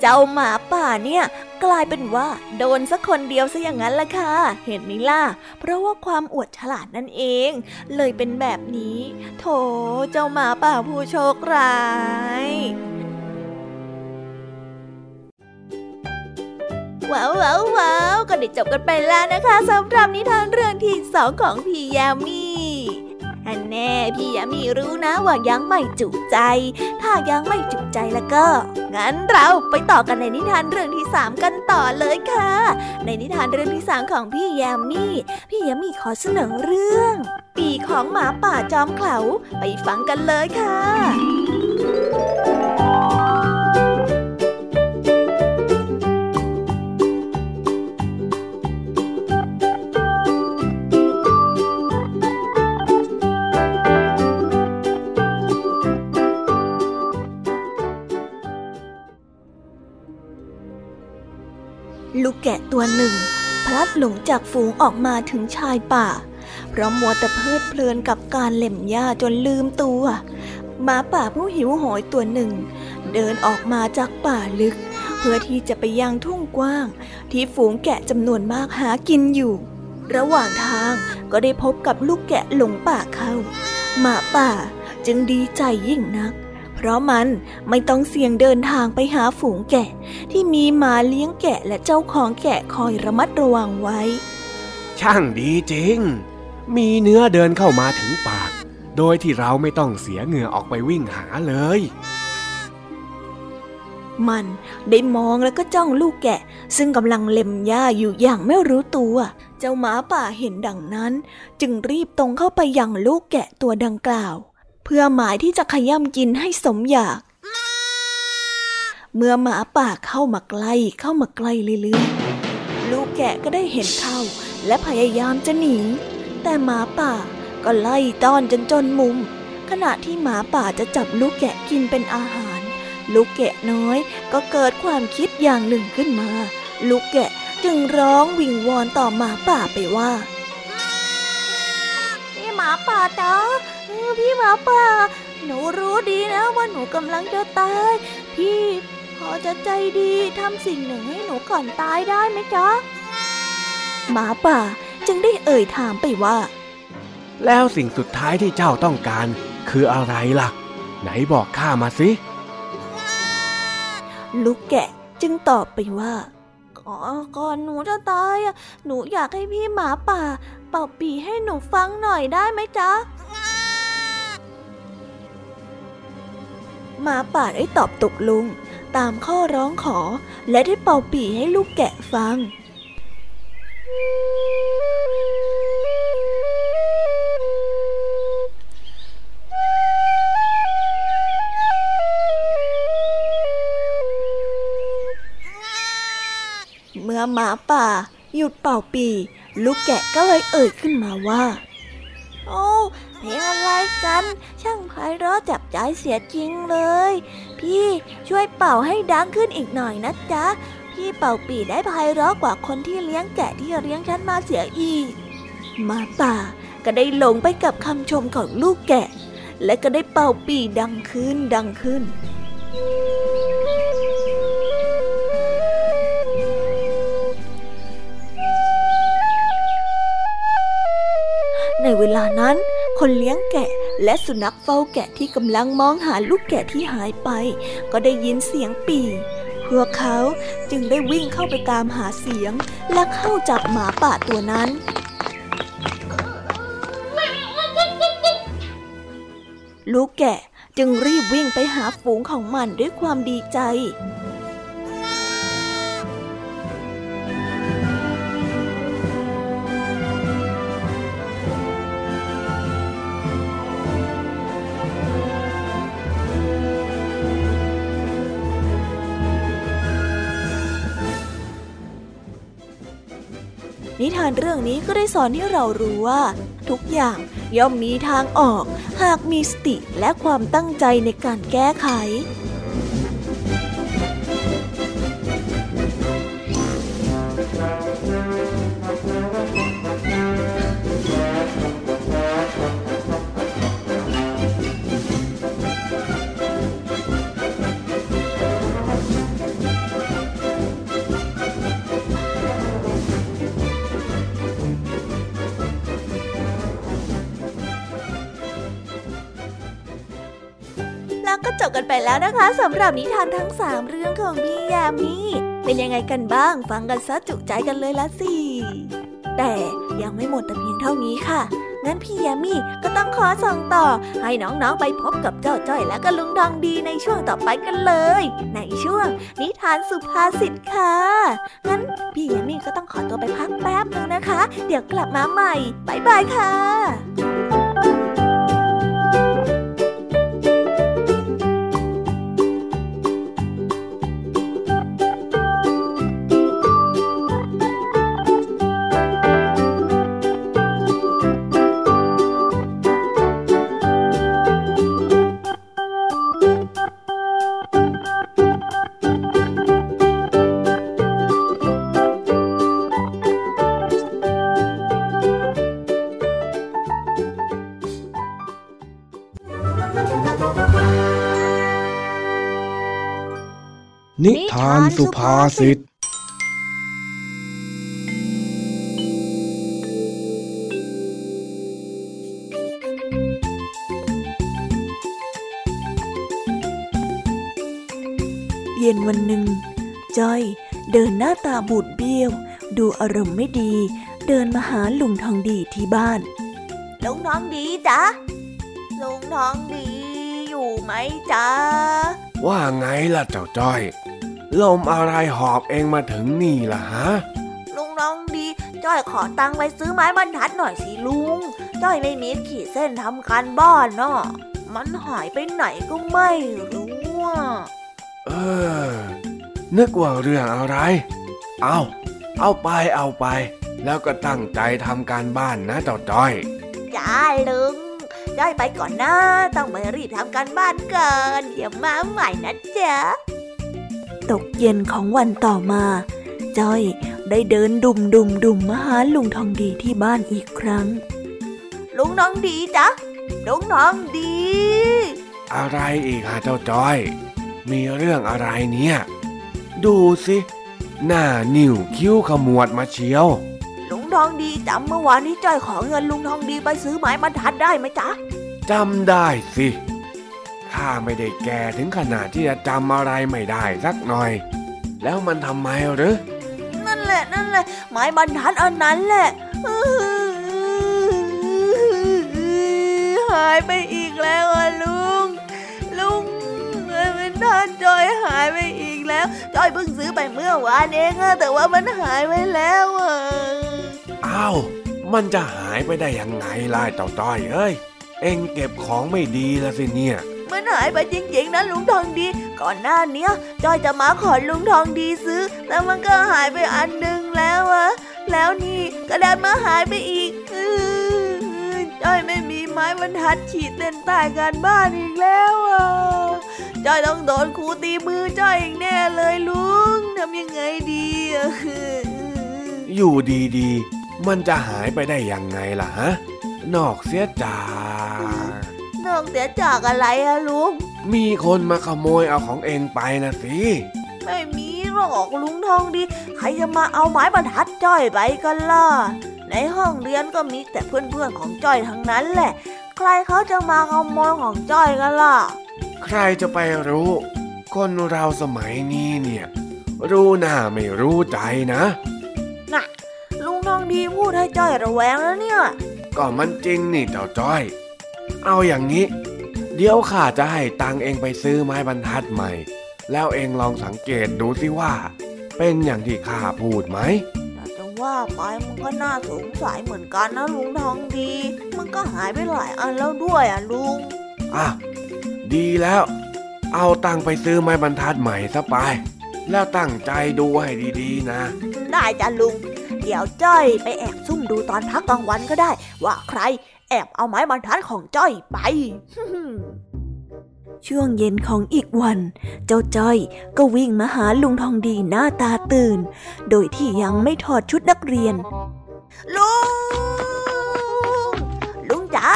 เจ้าหมาป่าเนี่ยกลายเป็นว่า โดนสักคนเดียวซะอย่างนั้นละค่ะ เห็นไหมล่ะ เพราะว่าความอวดฉลาดนั่นเอง เลยเป็นแบบนี้ โถเจ้าหมาป่าผู้โชคร้าย ว้าวว้าวว้าวก็ได้จบกันไปแล้วนะคะสำหรับนิทานเรื่องที่สองของพี่ยามีอันแน่พี่ยามีรู้นะว่ายังไม่จุใจ ถ้ายังไม่จุใจแล้วก็ งั้นเราไปต่อกันในนิทานเรื่องที่สามกันต่อเลยค่ะ ในนิทานเรื่องที่สามของพี่ยามีพี่ยามีขอเสนอเรื่อง ปีของหมาป่าจอมเขลาไปฟังกันเลยค่ะ แกะตัวหนึ่ง พลัดหลงจากฝูงออกมาถึงชายป่า เพราะมัวแต่เพลิดเพลินกับการเล็มหญ้าจนลืมตัว หมาป่าผู้หิวโหยตัวหนึ่ง เดินออกมาจากป่าลึก เพื่อที่จะไปยังทุ่งกว้าง ที่ฝูงแกะจำนวนมากหากินอยู่ ระหว่างทางก็ได้พบกับลูกแกะหลงป่าเข้า หมาป่าจึงดีใจยิ่งนัก เพราะมันไม่ต้องเสี่ยงเดินทางไปหาฝูงแกะ ที่มีหมาเลี้ยงแกะและเจ้าของแกะคอยระมัดระวังไว้ ช่างดีจริง มีเนื้อเดินเข้ามาถึงปาก โดยที่เราไม่ต้องเสียเหงื่อออกไปวิ่งหาเลยมันได้มองแล้วก็จ้องลูกแกะ ซึ่งกำลังเล็มหญ้าอยู่อย่างไม่รู้ตัว เจ้าหมาป่าเห็นดังนั้น จึงรีบตรงเข้าไปยังลูกแกะตัวดังกล่าว เพื่อหมายที่จะขย่ำกินให้สมอยาก เมื่อหมาป่าเข้ามาใกล้เข้ามาใกล้เรื่อยๆ ลูกแกะก็ได้เห็นเข้า และพยายามจะหนี แต่หมาป่าก็ไล่ต้อนจนจนมุม ขณะที่หมาป่าจะจับลูกแกะกินเป็นอาหาร ลูกแกะน้อยก็เกิดความคิดอย่างหนึ่งขึ้นมา ลูกแกะจึงร้องวิงวอนต่อหมาป่าไปว่าพี่หมาป่าจ้า พี่หมาป่า หนูรู้ดีนะว่าหนูกำลังจะตาย พี่พอจะใจดีทำสิ่งหนึ่งให้หนูก่อนตายได้ไหมจ๊ะ หมาป่าจึงได้เอ่ยถามไปว่า แล้วสิ่งสุดท้ายที่เจ้าต้องการ คืออะไรล่ะ ไหนบอกข้ามาสิ ลูกแกะจึงตอบไปว่าก่อนก่อนหนูจะตายอะ หนูอยากให้พี่หมาป่า เป่าปีให้หนูฟังหน่อยได้ไหมจ๊ะ หมาป่าได้ตอบตกลง ตามข้อร้องขอ และได้เป่าปีให้ลูกแกะฟัง เมื่อหมาป่า หยุดเป่าปี ลูกแกะก็เลยเอ่ยขึ้นมาว่า โอ้ เพลงอะไรกัน ช่างไพเราะจับใจเสียจริงเลย พี่ช่วยเป่าให้ดังขึ้นอีกหน่อยนะจ๊ะ พี่เป่าปีได้ไพเราะกว่าคนที่เลี้ยงแกะที่เลี้ยงฉันมาเสียอีก มาป่าก็ได้หลงไปกับคำชมของลูกแกะ และก็ได้เป่าปีดังขึ้นดังขึ้นในเวลานั้น คนเลี้ยงแกะและสุนัขเฝ้าแกะที่กำลังมองหาลูกแกะที่หายไป ก็ได้ยินเสียงปีพวกเขาจึงได้วิ่งเข้าไปตามหาเสียง และเข้าจับหมาป่าตัวนั้นลูกแกะจึงรีบวิ่งไปหาฝูงของมันด้วยความดีใจานเรื่องนี้ก็ได้สอนให้เรารู้ว่า ทุกอย่างย่อมมีทางออก หากมีสติและความตั้งใจในการแก้ไข แล้วนะคะสำหรับนิทานทั้งสามเรื่องของพี่ยามีเป็นยังไงกันบ้าง ฟังกันซะจุใจกันเลยละสิแต่ยังไม่หมดแต่เพียงเท่านี้ค่ะ งั้นพี่ยามีก็ต้องขอส่งต่อ ให้น้องๆไปพบกับเจ้าจ้อยและก็ลุงทองดีในช่วงต่อไปกันเลย ในช่วง นิทานสุภาษิตค่ะ งั้นพี่ยามีก็ต้องขอตัวไปพักแป๊บนึงนะคะ เดี๋ยวกลับมาใหม่ บ๊ายบายค่ะานสุภาษิตเย็นวันหนึ่งจ้อย เดินหน้าตาบูดเบี้ยว ดูอารมณ์ไม่ดี เดินมาหาลุงทองดีที่บ้านลุงทองดีจ๊ะลุงทองดีอยู่ไหมจ๊ะว่าไงล่ะเจ้าจ้อย ลมอะไรหอบเองมาถึงนี่ล่ะฮะ ลุงทองดี จ้อยขอตังค์ไปซื้อไม้บรรทัดหน่อยสิลุง จ้อยไม่มีขีดเส้นทำการบ้านเนาะมันหายไปไหนก็ไม่รู้อะเออ นึกว่าเรื่องอะไร เอาเอาไปเอาไป แล้วก็ตั้งใจทำการบ้านนะเจ้าจ้อย จ้าลุงจ้อยไปก่อนนะ ต้องไปรีบทำการบ้านก่อนเดี๋ยวมาใหม่นะจ๊ะ ตกเย็นของวันต่อมา จ้อยได้เดินดุมดุมดุมมาหาลุงทองดีที่บ้านอีกครั้ง ลุงทองดีจ๊ะลุงทองดี อะไรอีกฮะเจ้าจ้อย มีเรื่องอะไรเนี่ย ดูสิ หน้านิ่วคิ้วขมวดมาเชียว ลุงทองดีจำเมื่อวานนี้จ้อยขอเงินลุงทองดีไปซื้อไม้บรรทัดได้ไหมจ๊ะจำได้สิ ข้าไม่ได้แก่ถึงขนาดที่จะจำอะไรไม่ได้สักหน่อย แล้วมันทำไมหรือ นั่นแหละนั่นแหละไม้บรรทัดอันนั้นแหละหายไปอีกแล้วอะลุง ลุงไม้บรรทัดจอยหายไปอีกแล้วจอยเพิ่งซื้อไปเมื่อวานเองอะแต่ว่ามันหายไปแล้วอะอ้าวมันจะหายไปได้ยังไงล่ะเจ้าจ้อยเอ้ยเอ็งเก็บของไม่ดีละสิเนี่ย มันหายไปจริงๆนะลุงทองดี ก่อนหน้าเนี้ยจอยจะมาขอลุงทองดีซื้อแต่มันก็หายไปอันหนึ่งแล้วอะแล้วนี่ก็ดันมาหายไปอีกอื้อจอยไม่มีไม้บรรทัดขีดเส้นใต้การบ้านอีกแล้วอะจ้อยต้องโดนครูตีมือจ้อยอีกแน่เลยลุงทำยังไงดีอะอยู่ดีๆ มันจะหายไปได้ยังไงล่ะฮะ นอกเสียจาก นอกเสียจากอะไรอะลุง มีคนมาขโมยเอาของเองไปนะสิ ไม่มีหรอกลุงทองดี ใครจะมาเอาไม้บรรทัดจ้อยไปกันล่ะ ในห้องเรียนก็มีแต่เพื่อนๆของจ้อยทั้งนั้นแหละ ใครเขาจะมาขโมยของจ้อยกันล่ะ ใครจะไปรู้ คนเราสมัยนี้เนี่ย รู้หน้าไม่รู้ใจนะ น่ะ ลุงทองดีพูดให้จ้อยระแวงแล้วเนี่ย ก็มันจริงนี่เจ้าจ้อย เอาอย่างนี้ เดี๋ยวข้าจะให้ตังเองไปซื้อไม้บรรทัดใหม่ แล้วเองลองสังเกตดูสิว่า เป็นอย่างที่ข้าพูดไหมแต่จะว่าไปมันก็น่าสงสัยเหมือนกันนะลุงทองดี มันก็หายไปหลายอันแล้วด้วยอะลุงอะดีแล้ว เอาตังไปซื้อไม้บรรทัดใหม่ซะไป แล้วตั้งใจดูให้ดีๆนะ ได้จ้ะลุง เดี๋ยวจ้อยไปแอบซุ่มดูตอนพักกลางวันก็ได้ ว่าใครแอบเอาไม้บรรทัดของจ้อยไป ช่วงเย็นของอีกวัน เจ้าจ้อยก็วิ่งมาหาลุงทองดีหน้าตาตื่น โดยที่ยังไม่ถอดชุดนักเรียน ลุง ลุงจ๋า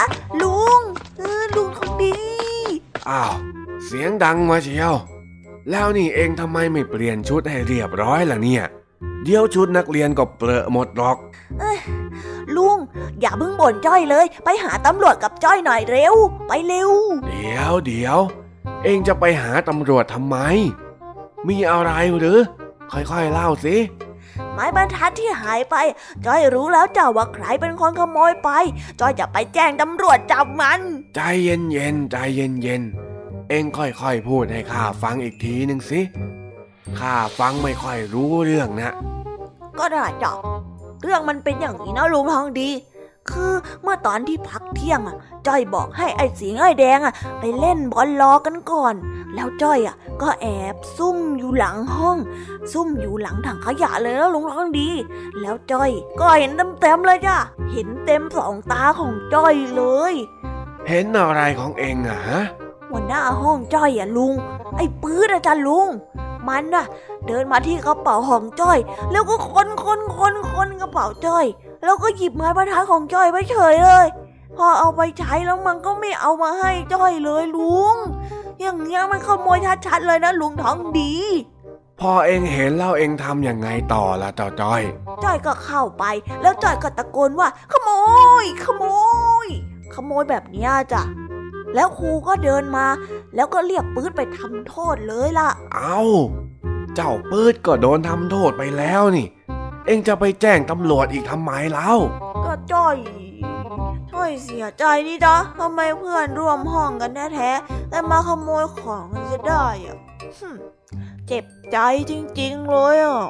ลุงเออลุงทองดี อ้าว เสียงดังมาเชียว แล้วนี่เองทำไมไม่เปลี่ยนชุดให้เรียบร้อยล่ะเนี่ย เดี๋ยวชุดนักเรียนก็เปรอะหมดหรอกลุง อย่าเพิ่งบ่นจ้อยเลย ไปหาตำรวจกับจ้อยหน่อยเร็ว ไปเร็ว เดี๋ยวเดี๋ยว เองจะไปหาตำรวจทำไม มีอะไรหรือ ค่อยๆเล่าสิไม้บรรทัดที่หายไป จ้อยรู้แล้วจ้าว่าใครเป็นคนขโมยไป จ้อยจะไปแจ้งตำรวจจับมัน ใจเย็นๆใจเย็นๆเองค่อยๆพูดให้ข้าฟังอีกทีหนึ่งสิ ข้าฟังไม่ค่อยรู้เรื่องนะ ก็ได้จ้ะเรื่องมันเป็นอย่างนี้นะลุงทองดี คือเมื่อตอนที่พักเที่ยงอะ จ้อยบอกให้ไอ้สีไอ้แดงอะ ไปเล่นบอลรอกันก่อน แล้วจ้อยอะ ก็แอบซุ่มอยู่หลังห้อง ซุ่มอยู่หลังถังขยะเลยนะลุงทองดี แล้วจ้อยก็เห็นเต็มๆเลยจ้ะเห็นเต็มสองตาของจ้อยเลย เห็นอะไรของเองอะฮะหัวหน้าห้องจ้อยอะลุง ไอ้ปื๊ดอาจารย์ลุง มันน่ะ เดินมาที่กระเป๋าของจ้อย แล้วก็คนคนคนคนกระเป๋าจ้อย แล้วก็หยิบไม้บรรทัดของจ้อยไปเฉยเลย พอเอาไปใช้แล้วมันก็ไม่เอามาให้จ้อยเลยลุง อย่างเงี้ยมันขโมยชัดๆเลยนะลุงท้องดีพอเองเห็นแล้วเองทำยังไงต่อละเจ้าจ้อย จ้อยก็เข้าไป แล้วจ้อยก็ตะโกนว่า ขโมย ขโมย ขโมยแบบเนี้ยจ้ะ แล้วครูก็เดินมา แล้วก็เรียกปื๊ดไปทำโทษเลยล่ะ เอาเจ้าปืดก็โดนทำโทษไปแล้วนี่ เองจะไปแจ้งตำรวจอีกทำไมเล่า ก็จ้อยจ้อยเสียใจนี่จ๊ะทำไมเพื่อนร่วมห้องกันแท้ๆแต่มาขโมยของกันจะได้อะหึ่มเจ็บใจจริงๆเลยอะ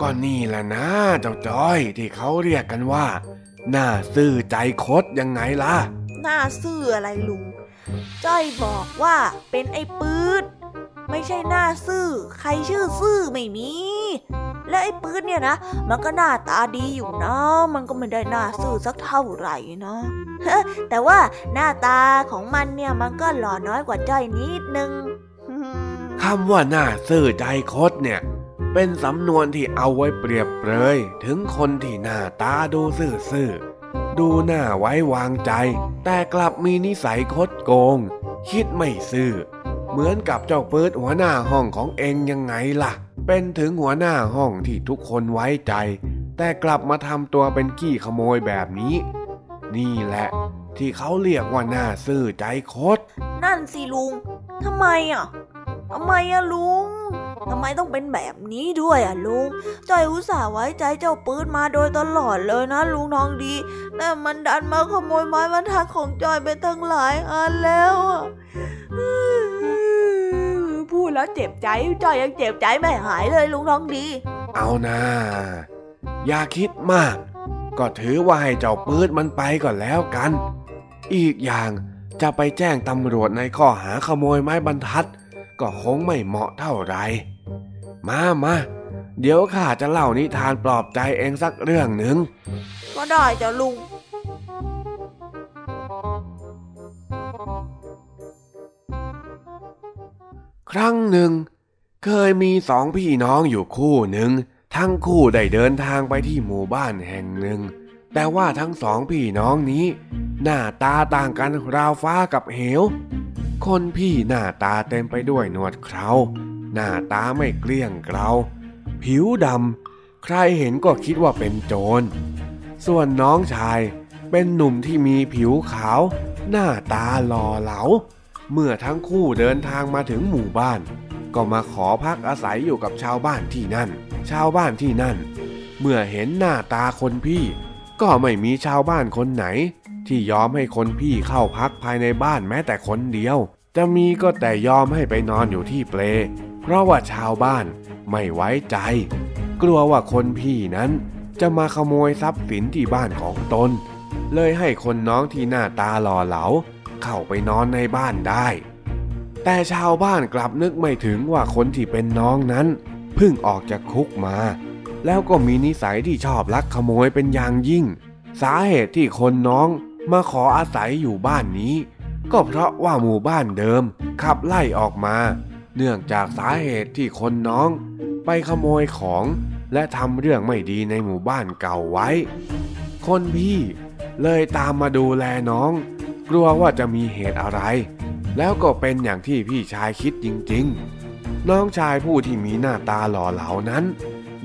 ก็นี่แหละนะเจ้าจ้อยที่เขาเรียกกันว่า หน้าซื่อใจคดยังไงล่ะ หน้าซื่ออะไรลุง จ้อยบอกว่าเป็นไอ้ปื๊ดไม่ใช่หน้าซื่อ ใครชื่อซื่อไม่มี และไอ้ปื๊ดเนี่ยนะ มันก็หน้าตาดีอยู่นะ มันก็ไม่ได้หน้าซื่อสักเท่าไหร่นะแต่ว่าหน้าตาของมันเนี่ยมันก็หล่อน้อยกว่าจ้อยนิดนึงคำว่าหน้าซื่อใจคดเนี่ย เป็นสำนวนที่เอาไว้เปรียบเปรยถึงคนที่หน้าตาดูซื่อๆ ดูหน้าไว้วางใจ แต่กลับมีนิสัยคดโกง คิดไม่ซื่อ เหมือนกับเจ้าเปิดหัวหน้าห้องของเองยังไงล่ะ เป็นถึงหัวหน้าห้องที่ทุกคนไว้ใจ แต่กลับมาทำตัวเป็นขี้ขโมยแบบนี้ นี่แหละ ที่เขาเรียกว่าหน้าซื่อใจคด นั่นสิลุงทำไมอะทำไมอะลุง ทำไมต้องเป็นแบบนี้ด้วยอะลุงจอยอุตส่าห์ไว้ใจเจ้าปืนมาโดยตลอดเลยนะลุงทองดีแต่มันดันมาขโมยไม้บรรทัดของจอยไปตั้งหลายอันแล้วอะพูดแล้วเจ็บใจจอยยังเจ็บใจไม่หายเลยลุงทองดี เอานะอย่าคิดมาก ก็ถือว่าให้เจ้าปืดมันไปก่อนแล้วกัน อีกอย่างจะไปแจ้งตำรวจในข้อหาขโมยไม้บรรทัด ก็คงไม่เหมาะเท่าไหร่ มามาเดี๋ยวข้าจะเล่านิทานปลอบใจเองสักเรื่องหนึ่ง ก็ได้จ้ะลุง ครั้งหนึ่ง เคยมีสองพี่น้องอยู่คู่หนึ่ง ทั้งคู่ได้เดินทางไปที่หมู่บ้านแห่งหนึ่ง แต่ว่าทั้งสองพี่น้องนี้ หน้าตาต่างกันราวฟ้ากับเหว คนพี่หน้าตาเต็มไปด้วยหนวดเครา หน้าตาไม่เกลี้ยงเกลาผิวดำ ใครเห็นก็คิดว่าเป็นโจร ส่วนน้องชายเป็นหนุ่มที่มีผิวขาว หน้าตาหล่อเหลา เมื่อทั้งคู่เดินทางมาถึงหมู่บ้าน ก็มาขอพักอาศัยอยู่กับชาวบ้านที่นั่น ชาวบ้านที่นั่น เมื่อเห็นหน้าตาคนพี่ ก็ไม่มีชาวบ้านคนไหน ที่ยอมให้คนพี่เข้าพักภายในบ้านแม้แต่คนเดียว จะมีก็แต่ยอมให้ไปนอนอยู่ที่เปล เพราะว่าชาวบ้านไม่ไว้ใจ กลัวว่าคนพี่นั้นจะมาขโมยทรัพย์สินที่บ้านของตน เลยให้คนน้องที่หน้าตาหล่อเหลา เข้าไปนอนในบ้านได้ แต่ชาวบ้านกลับนึกไม่ถึงว่าคนที่เป็นน้องนั้นเพิ่งออกจากคุกมา แล้วก็มีนิสัยที่ชอบลักขโมยเป็นอย่างยิ่ง สาเหตุที่คนน้องมาขออาศัยอยู่บ้านนี้ ก็เพราะว่าหมู่บ้านเดิมขับไล่ออกมา เนื่องจากสาเหตุที่คนน้องไปขโมยของและทำเรื่องไม่ดีในหมู่บ้านเก่าไว้ คนพี่เลยตามมาดูแลน้อง กลัวว่าจะมีเหตุอะไร แล้วก็เป็นอย่างที่พี่ชายคิดจริงๆ น้องชายผู้ที่มีหน้าตาหล่อเหลานั้น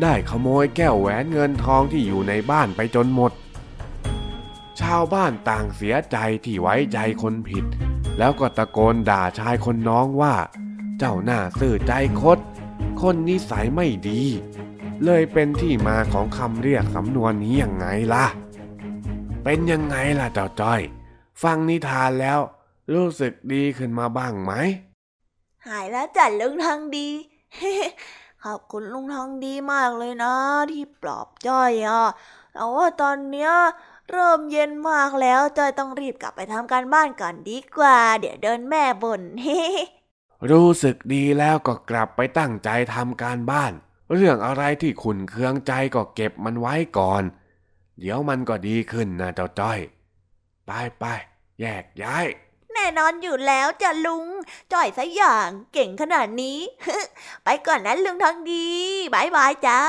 ได้ขโมยแก้วแหวนเงินทองที่อยู่ในบ้านไปจนหมด ชาวบ้านต่างเสียใจที่ไว้ใจคนผิด แล้วก็ตะโกนด่าชายคนน้องว่า เจ้าหน้าซื่อใจคด คนนิสัยไม่ดี เลยเป็นที่มาของคำเรียกสำนวนนี้ยังไงล่ะ เป็นยังไงล่ะเจ้าจ้อย ฟังนิทานแล้ว รู้สึกดีขึ้นมาบ้างไหม หายแล้วจัดลุงทองดี ขอบคุณลุงทองดีมากเลยนะ ที่ปลอบจ้อยอะแต่ว่าตอนเนี้ยเริ่มเย็นมากแล้วจ้อยต้องรีบกลับไปทำการบ้านก่อนดีกว่า เดี๋ยวเดินแม่บน่น รู้สึกดีแล้วก็กลับไปตั้งใจทำการบ้าน เรื่องอะไรที่ขุนเคืองใจก็เก็บมันไว้ก่อน เดี๋ยวมันก็ดีขึ้นนะเจ้าจ้อย ไปไปแยกย้าย แน่นอนอยู่แล้วจ้ะลุงจ่อยสักอย่างเก่งขนาดนี้ ไปก่อนนะลุงทองดีบายบายจ้า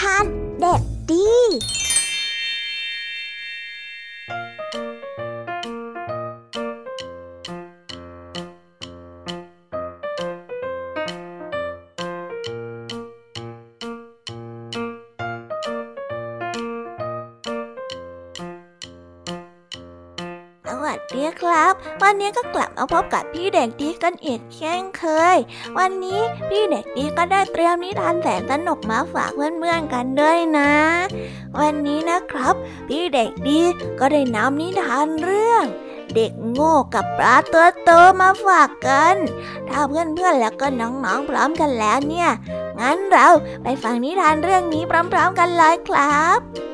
ทานเด็กดี นี้ก็กลับมาพบกับพี่เด็กดีกันอีกเช่นเคย วันนี้พี่เด็กดีก็ได้เตรียมนิทานแสนสนุกมาฝากเพื่อนๆกันด้วยนะ วันนี้นะครับ พี่เด็กดีก็ได้นำนิทานเรื่องเด็กโง่กับปลาตัวโตมาฝากกัน ถ้าเพื่อนๆแล้วก็น้องๆพร้อมกันแล้วเนี่ย งั้นเราไปฟังนิทานเรื่องนี้พร้อมๆกันเลยครับ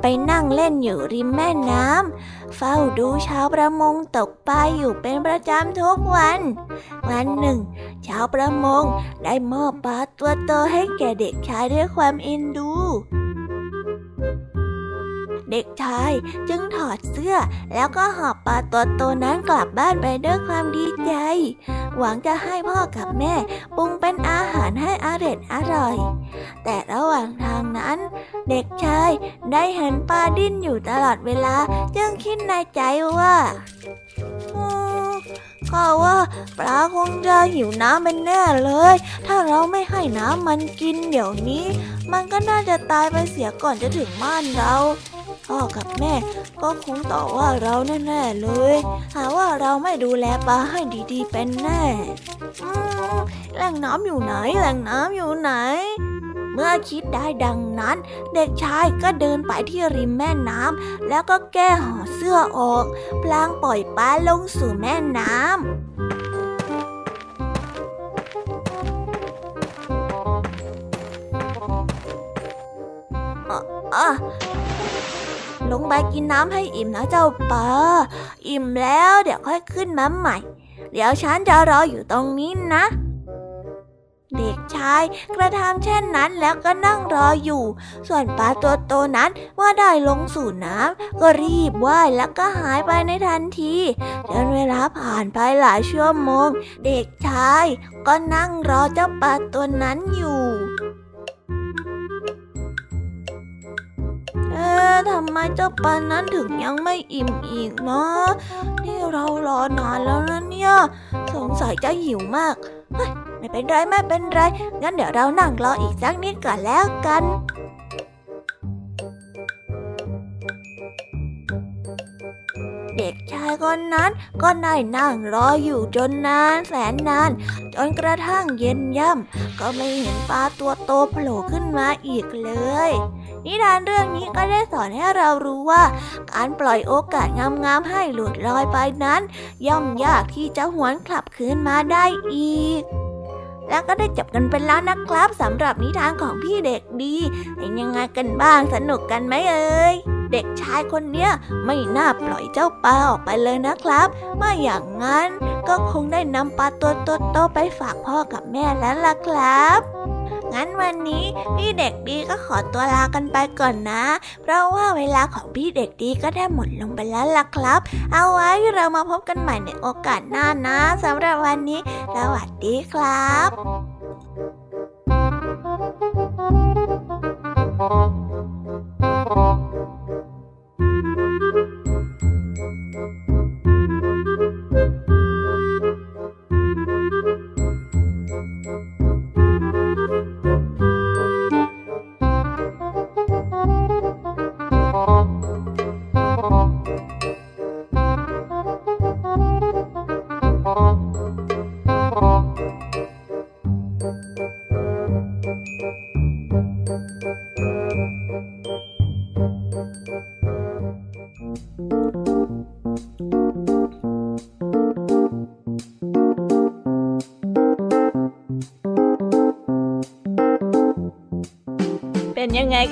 ไปนั่งเล่นอยู่ริมแม่น้ำเฝ้าดูชาวประมงตกปลาอยู่เป็นประจำทุกวัน วันหนึ่ง ชาวประมงได้มอบปลาตัวโตให้แก่เด็กชายด้วยความเอ็นดู เด็กชายจึงถอดเสื้อ แล้วก็หอบปลาตัวโตนั้นกลับบ้านไปด้วยความดีใจ หวังจะให้พ่อกับแม่ปรุงเป็นอาหารให้อร่อยอร่อย แต่ระหว่างทางนั้น เด็กชายได้เห็นปลาดิ้นอยู่ตลอดเวลาจึงคิดในใจว่าก็ว่าปลาคงจะหิวน้ำเป็นแน่เลย ถ้าเราไม่ให้น้ำมันกินเดี๋ยวนี้ มันก็น่าจะตายไปเสียก่อนจะถึงบ้านเรา พ่อกับแม่ ก็คงต่อว่าเราแน่ๆเลย หาว่าเราไม่ดูแลปลาให้ดีๆเป็นแน่แหล่งน้ำอยู่ไหน แหล่งน้ำอยู่ไหน เมื่อคิดได้ดังนั้น เด็กชายก็เดินไปที่ริมแม่น้ำแล้วก็แก้ห่อเสื้อออก พลางปล่อยปลาลงสู่แม่น้ำอะ ลงไปกินน้ำให้อิ่มนะเจ้าปลาอิ่มแล้วเดี๋ยวค่อยขึ้นมาใหม่ เดี๋ยวฉันจะรออยู่ตรงนี้นะ เด็กชายกระทำเช่นนั้นแล้วก็นั่งรออยู่ ส่วนปลาตัวโตนั้นเมื่อได้ลงสู่น้ำก็รีบว่ายแล้วก็หายไปในทันทีจนเวลาผ่านไปหลายชั่วโมง เด็กชายก็นั่งรอเจ้าปลาตัวนั้นอยู่ อ๊ะทำไมเจ้าปลานั้นถึงยังไม่อิ่มอีกเนาะนี่เรารอนานแล้วนะเนี่ย สงสัยจะหิวมากเฮ้ยไม่เป็นไรไม่เป็นไร งั้นเดี๋ยวเรานั่งรออีกสักนิดก่อนแล้วกันเด็กชายคนนั้นก็ได้นั่งรออยู่จนนานแสนนาน จนกระทั่งเย็นย่ำก็ไม่เห็นปลาตัวโตโผล่ขึ้นมาอีกเลย นิทานเรื่องนี้ก็ได้สอนให้เรารู้ว่า การปล่อยโอกาสงามๆให้หลุดลอยไปนั้น ย่อมยากที่จะหวนกลับคืนมาได้อีกแล้วก็ได้จบกันไปแล้วนะครับสำหรับนิทานของพี่เด็กดี เป็นยังไงกันบ้างสนุกกันไหมเอ่ยเด็กชายคนเนี้ยไม่น่าปล่อยเจ้าปลาออกไปเลยนะครับไม่อย่างนั้นก็คงได้นำปลาตัวโตๆไปฝากพ่อกับแม่แล้วล่ะครับ งั้นวันนี้พี่เด็กดีก็ขอตัวลากันไปก่อนนะ เพราะว่าเวลาของพี่เด็กดีก็ได้หมดลงไปแล้วล่ะครับ เอาไว้เรามาพบกันใหม่ในโอกาสหน้านะสำหรับวันนี้ สวัสดีครับเป็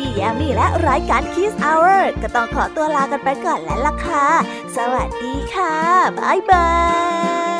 พี่ยามีและรายการ Kiss Hour ก็ต้องขอตัวลากันไปก่อนแล้วล่ะค่ะ สวัสดีค่ะ บ๊ายบาย